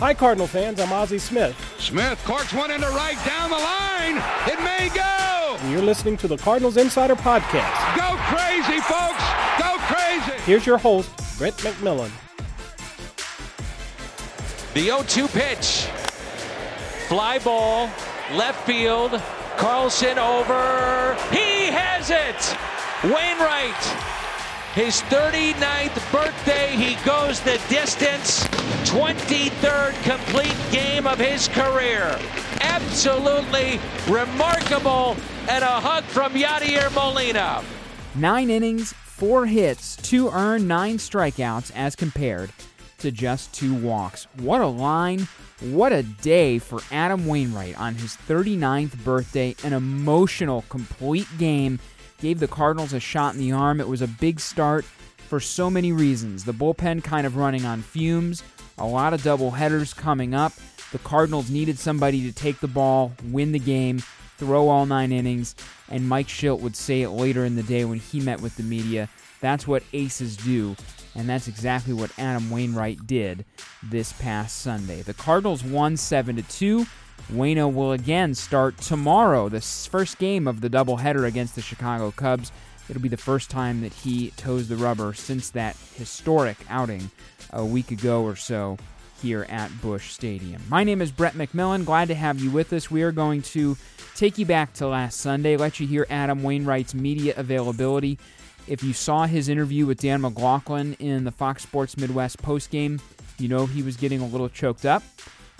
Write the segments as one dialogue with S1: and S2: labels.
S1: Hi, Cardinal fans. I'm Ozzie Smith.
S2: Smith corks one into right down the line. It may go.
S1: And you're listening to the Cardinals Insider Podcast.
S2: Go crazy, folks. Go crazy.
S1: Here's your host, Brett McMillan.
S3: The 0 2 pitch. Fly ball, left field. Carlson over. He has it. Wainwright. His 39th birthday. He goes the distance. 23rd complete game of his career. Absolutely remarkable. And a hug from Yadier Molina.
S4: Nine innings, four hits, two earned, nine strikeouts as compared to just two walks. What a line. What a day for Adam Wainwright on his 39th birthday. An emotional, complete game. Gave the Cardinals a shot in the arm. It was a big start for so many reasons. The bullpen kind of running on fumes, a lot of double headers coming up. The Cardinals needed somebody to take the ball, win the game, throw all nine innings, and Mike Shildt would say it later in the day when he met with the media. That's what aces do, and that's exactly what Adam Wainwright did this past Sunday. The Cardinals won 7 to 2. Wayno will again start tomorrow, the first game of the doubleheader against the Chicago Cubs. It'll be the first time that he toes the rubber since that historic outing a week ago or so here at Busch Stadium. My name is Brett McMillan. Glad to have you with us. We are going to take you back to last Sunday, let you hear Adam Wainwright's media availability. If you saw his interview with Dan McLaughlin in the Fox Sports Midwest postgame, you know he was getting a little choked up.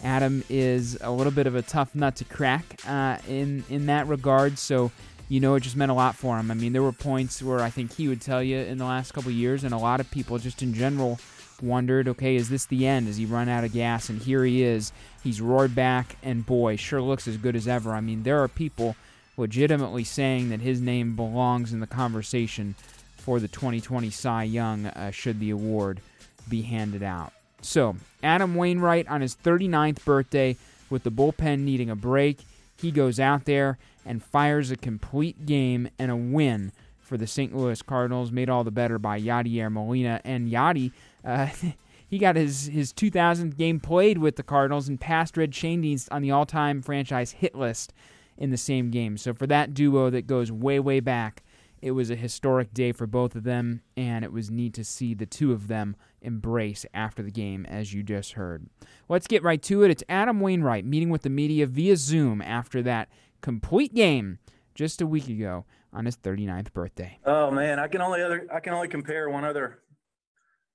S4: Adam is a little bit of a tough nut to crack uh, in in that regard, so you know it just meant a lot for him. I mean, there were points where I think he would tell you in the last couple years, and a lot of people just in general wondered, okay, is this the end? Is he run out of gas? And here he is. He's roared back, and boy, sure looks as good as ever. I mean, there are people legitimately saying that his name belongs in the conversation for the 2020 Cy Young uh, should the award be handed out. So, Adam Wainwright on his 39th birthday, with the bullpen needing a break, he goes out there and fires a complete game and a win for the St. Louis Cardinals, made all the better by Yadier Molina. And Yadi, uh, he got his, his 2000th game played with the Cardinals and passed Red Schoendienst on the all time franchise hit list in the same game. So for that duo that goes way, way back, it was a historic day for both of them, and it was neat to see the two of them embrace after the game, as you just heard. Let's get right to it. It's Adam Wainwright meeting with the media via Zoom after that complete game just a week ago on his 39th birthday.
S5: Oh man, I can only other I can only compare one other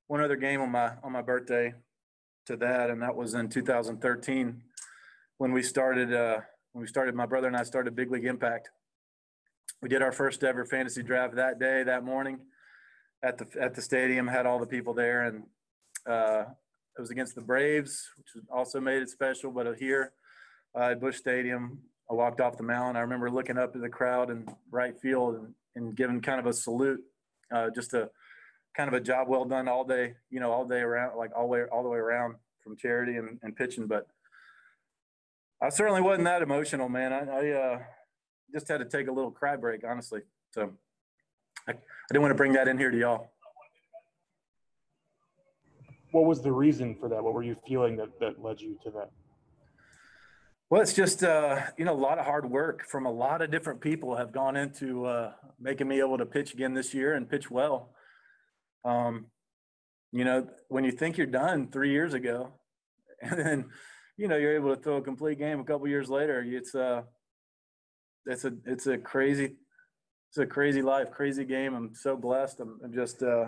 S5: one other game on my on my birthday to that, and that was in 2013 when we started uh, when we started my brother and I started Big League Impact we did our first ever fantasy draft that day, that morning, at the at the stadium. Had all the people there, and uh, it was against the Braves, which also made it special. But here uh, at Busch Stadium, I walked off the mound. I remember looking up at the crowd in right field and, and giving kind of a salute, uh, just a kind of a job well done all day, you know, all day around, like all way all the way around from charity and, and pitching. But I certainly wasn't that emotional, man. I, I uh, just had to take a little cry break, honestly. So I, I didn't want to bring that in here to y'all.
S6: What was the reason for that? What were you feeling that, that led you to that?
S5: Well, it's just uh, you know a lot of hard work from a lot of different people have gone into uh, making me able to pitch again this year and pitch well. Um, you know, when you think you're done three years ago, and then you know you're able to throw a complete game a couple years later, it's uh, it's a it's a crazy it's a crazy life, crazy game. I'm so blessed. I'm, I'm just uh,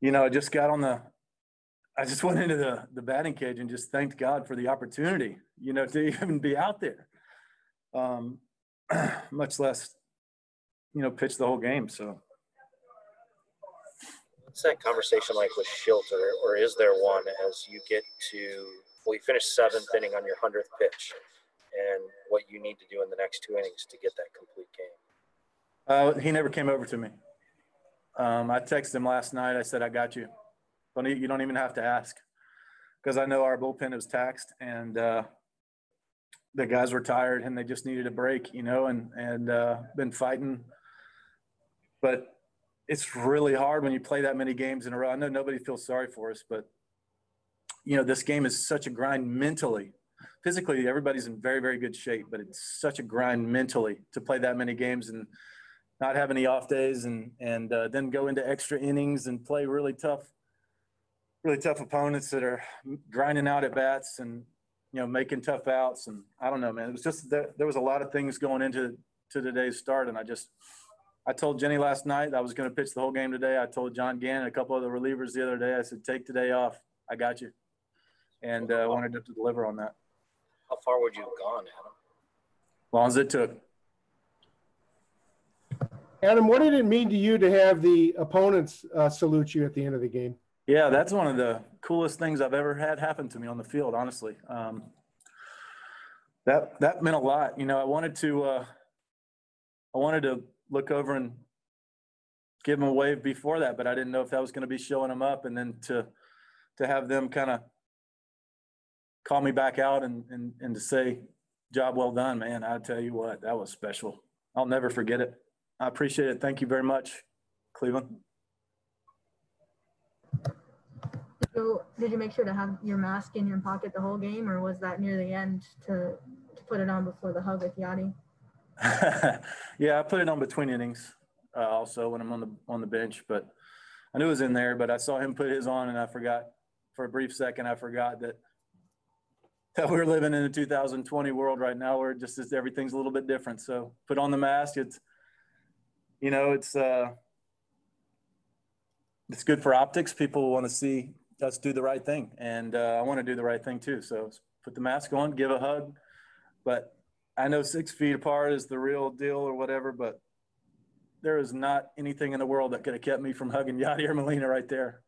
S5: you know, I just got on the I just went into the the batting cage and just thanked God for the opportunity, you know, to even be out there. Um, much less, you know, pitch the whole game. So
S7: what's that conversation like with Shildt, or, is there one as you get to well, you finished seventh inning on your hundredth pitch? And what you need to do in the next two innings to get that complete game?
S5: Uh, he never came over to me. Um, I texted him last night. I said, I got you. Don't, you don't even have to ask because I know our bullpen was taxed and uh, the guys were tired and they just needed a break, you know, and, and uh, been fighting. But it's really hard when you play that many games in a row. I know nobody feels sorry for us, but you know, this game is such a grind mentally. Physically, everybody's in very, very good shape, but it's such a grind mentally to play that many games and not have any off days and and uh, then go into extra innings and play really tough, really tough opponents that are grinding out at bats and you know making tough outs. And I don't know, man. It was just there, there was a lot of things going into to today's start, and I just I told Jenny last night I was going to pitch the whole game today. I told John Gant and, a couple of the relievers the other day, I said, take today off. I got you. And uh, wanted to deliver on that.
S7: How far would you have gone, Adam?
S5: As long as it took.
S8: Adam, what did it mean to you to have the opponents uh, salute you at the end of the game?
S5: Yeah, that's one of the coolest things I've ever had happen to me on the field, honestly. Um, that that meant a lot. You know, I wanted to uh, I wanted to look over and give them a wave before that, but I didn't know if that was going to be showing them up, and then to to have them kind of call me back out and, and and to say, "Job well done, man." I tell you what, that was special. I'll never forget it. I appreciate it. Thank you very much, Cleveland.
S9: So, did you make sure to have your mask in your pocket the whole game, or was that near the end to, to put it on before the hug with Yadi?
S5: yeah, I put it on between innings uh, also when I'm on the on the bench, but I knew it was in there. But I saw him put his on, and I forgot for a brief second. I forgot that that we're living in a 2020 world right now, where just is, everything's a little bit different. So put on the mask. It's you know it's uh, it's good for optics. People want to see us do the right thing, and uh, I want to do the right thing too. So put the mask on, give a hug, but I know six feet apart is the real deal or whatever, but there is not anything in the world that could have kept me from hugging Yadier Molina right there.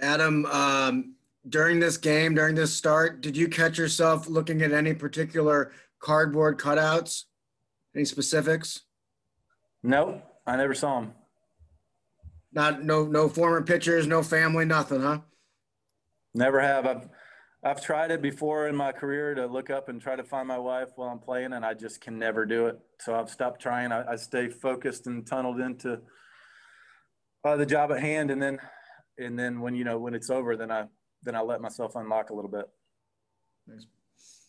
S10: Adam, um, during this game, during this start, did you catch yourself looking at any particular cardboard cutouts? Any specifics?
S5: No, I never saw them.
S10: Not no no former pitchers, no family, nothing, huh?
S5: Never have. I've I've tried it before in my career to look up and try to find my wife while I'm playing, and I just can never do it. So I've stopped trying. I, I stay focused and tunneled into uh, the job at hand, and then and then when you know when it's over, then I then I let myself unlock a little bit.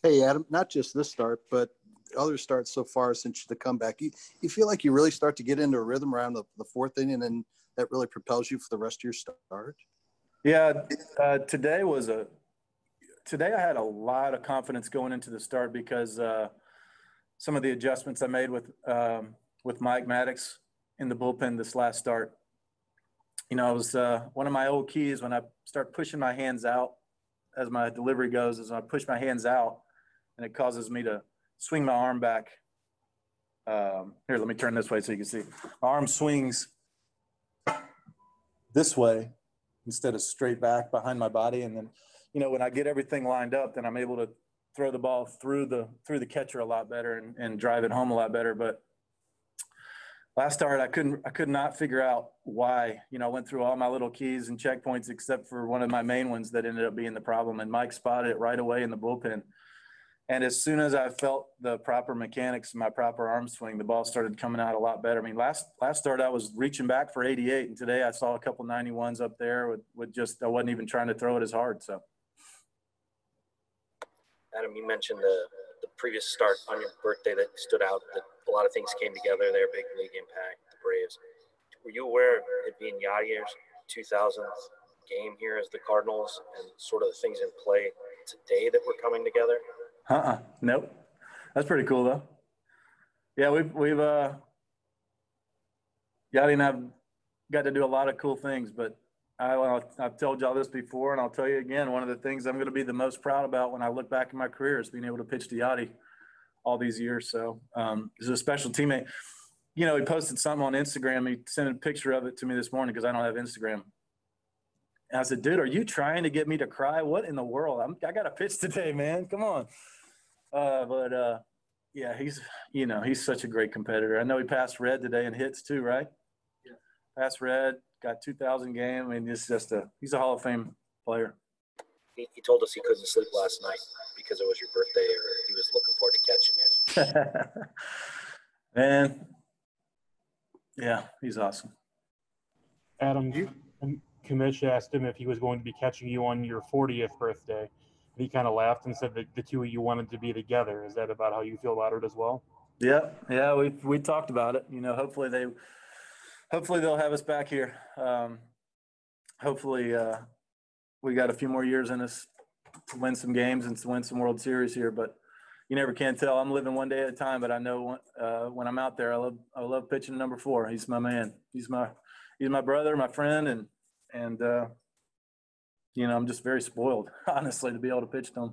S11: Hey Adam, not just this start, but other starts so far since the comeback. You you feel like you really start to get into a rhythm around the, the fourth inning, and that really propels you for the rest of your start.
S5: Yeah, uh, today was a today I had a lot of confidence going into the start because uh, some of the adjustments I made with um, with Mike Maddux in the bullpen this last start. You know, it was uh, one of my old keys when I start pushing my hands out as my delivery goes is when I push my hands out and it causes me to swing my arm back. Um, here, let me turn this way so you can see. My arm swings this way instead of straight back behind my body, and then you know, when I get everything lined up, then I'm able to throw the ball through the through the catcher a lot better and, and drive it home a lot better. But last start, I couldn't I could not figure out why. You know, I went through all my little keys and checkpoints except for one of my main ones that ended up being the problem. And Mike spotted it right away in the bullpen. And as soon as I felt the proper mechanics, my proper arm swing, the ball started coming out a lot better. I mean, last last start I was reaching back for 88, and today I saw a couple 91s up there with, with just I wasn't even trying to throw it as hard. So.
S7: Adam, you mentioned the, the previous start on your birthday that stood out, that a lot of things came together there, big league impact, the Braves. Were you aware of it being Yadier's 2000th game here as the Cardinals and sort of the things in play today that were coming together?
S5: Uh-uh. Nope. That's pretty cool though. Yeah, we've we've uh Yadi and I've got to do a lot of cool things, but I, have told y'all this before, and I'll tell you again. One of the things I'm going to be the most proud about when I look back in my career is being able to pitch to Yadi all these years. So um, he's a special teammate. You know, he posted something on Instagram. He sent a picture of it to me this morning because I don't have Instagram. And I said, "Dude, are you trying to get me to cry? What in the world? I'm, I got to pitch today, man. Come on." Uh, but uh, yeah, he's you know he's such a great competitor. I know he passed Red today in hits too, right? Yeah. Passed Red got 2,000 game. I mean, he's just a he's a Hall of Fame player.
S7: He, he told us he couldn't sleep last night because it was your birthday, or he was looking forward to catching
S5: it. Man, yeah, he's awesome.
S6: Adam, you, Commish asked him if he was going to be catching you on your 40th birthday. And he kind of laughed and said that the two of you wanted to be together. Is that about how you feel about it as well?
S5: Yeah, yeah, we we talked about it. You know, hopefully they, hopefully they'll have us back here. Um, hopefully, uh, we got a few more years in us to win some games and to win some World Series here. But you never can tell. I'm living one day at a time. But I know uh, when I'm out there, I love I love pitching number four. He's my man. He's my he's my brother, my friend, and and uh, you know I'm just very spoiled, honestly, to be able to pitch to him.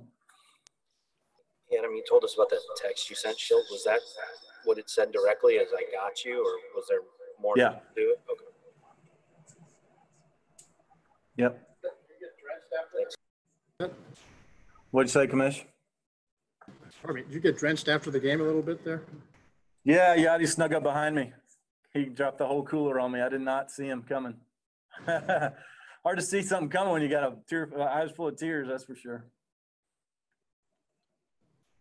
S7: Yeah, I mean, you told us about that text you sent, Shildt. Was that what it said directly as I got you, or was there more
S5: Yeah.
S7: to it? Okay.
S5: Yep.
S7: Thanks.
S5: What'd you say, Commish?
S12: Pardon me, did you get drenched after the game a little bit there?
S5: Yeah, Yadi snuck up behind me. He dropped the whole cooler on me. I did not see him coming. Hard to see something coming when you got a tear, uh, eyes full of tears. That's for sure.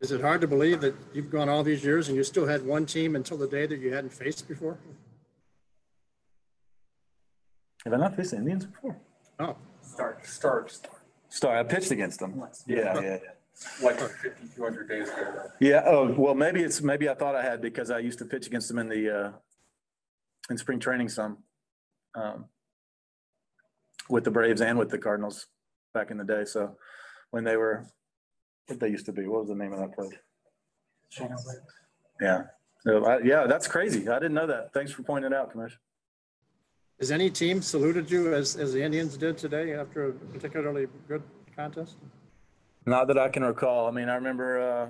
S12: Is it hard to believe that you've gone all these years and you still had one team until the day that you hadn't faced before?
S5: Have I not faced Indians before?
S12: Oh,
S6: Start, start,
S5: Sorry, I pitched against them. Yeah, yeah, yeah.
S6: like 50, 200 days ago.
S5: Yeah. Oh, well, maybe it's maybe I thought I had because I used to pitch against them in the uh, in spring training some um, with the Braves and with the Cardinals back in the day. So when they were what they used to be, what was the name of that place? Yeah. So I, yeah, that's crazy. I didn't know that. Thanks for pointing it out, Commissioner.
S12: Has any team saluted you as, as the Indians did today after a particularly good contest?
S5: Not that I can recall. I mean, I remember, uh,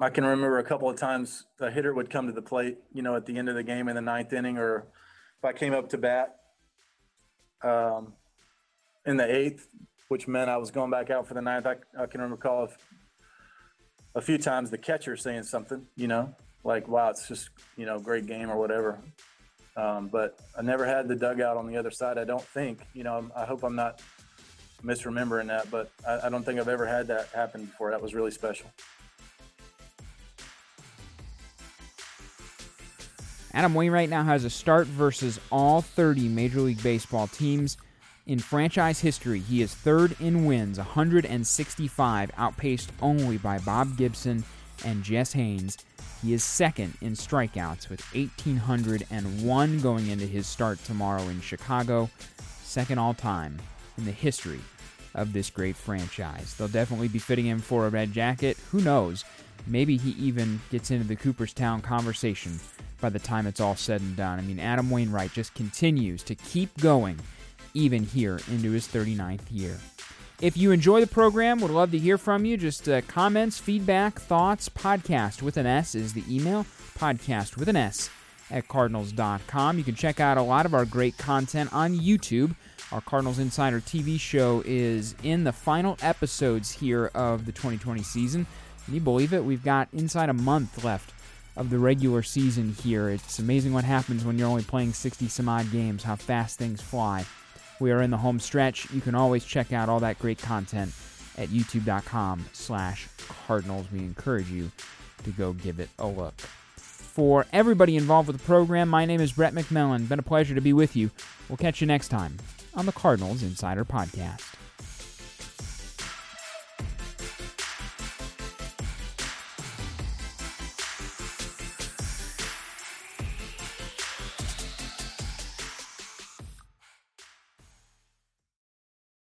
S5: I can remember a couple of times a hitter would come to the plate, you know, at the end of the game in the ninth inning, or if I came up to bat um, in the eighth, which meant I was going back out for the ninth. I, I can recall if, a few times the catcher saying something, you know, like, wow, it's just, you know, great game or whatever. Um, but I never had the dugout on the other side. I don't think, you know, I hope I'm not misremembering that, but I, I don't think I've ever had that happen before. That was really special.
S4: Adam Wainwright now has a start versus all 30 Major League Baseball teams. In franchise history, he is third in wins, 165, outpaced only by Bob Gibson and Jesse Haines. He is second in strikeouts with 1,801 going into his start tomorrow in Chicago, second all time in the history of this great franchise. They'll definitely be fitting him for a red jacket. Who knows? Maybe he even gets into the Cooperstown conversation by the time it's all said and done. I mean, Adam Wainwright just continues to keep going, even here into his 39th year. If you enjoy the program, would love to hear from you. Just uh, comments, feedback, thoughts. Podcast with an S is the email. Podcast with an S at cardinals.com. You can check out a lot of our great content on YouTube. Our Cardinals Insider TV show is in the final episodes here of the 2020 season. Can you believe it? We've got inside a month left of the regular season here. It's amazing what happens when you're only playing 60 some odd games, how fast things fly. We are in the home stretch. You can always check out all that great content at youtube.com slash cardinals. We encourage you to go give it a look. For everybody involved with the program, my name is Brett McMillan. Been a pleasure to be with you. We'll catch you next time on the Cardinals Insider Podcast.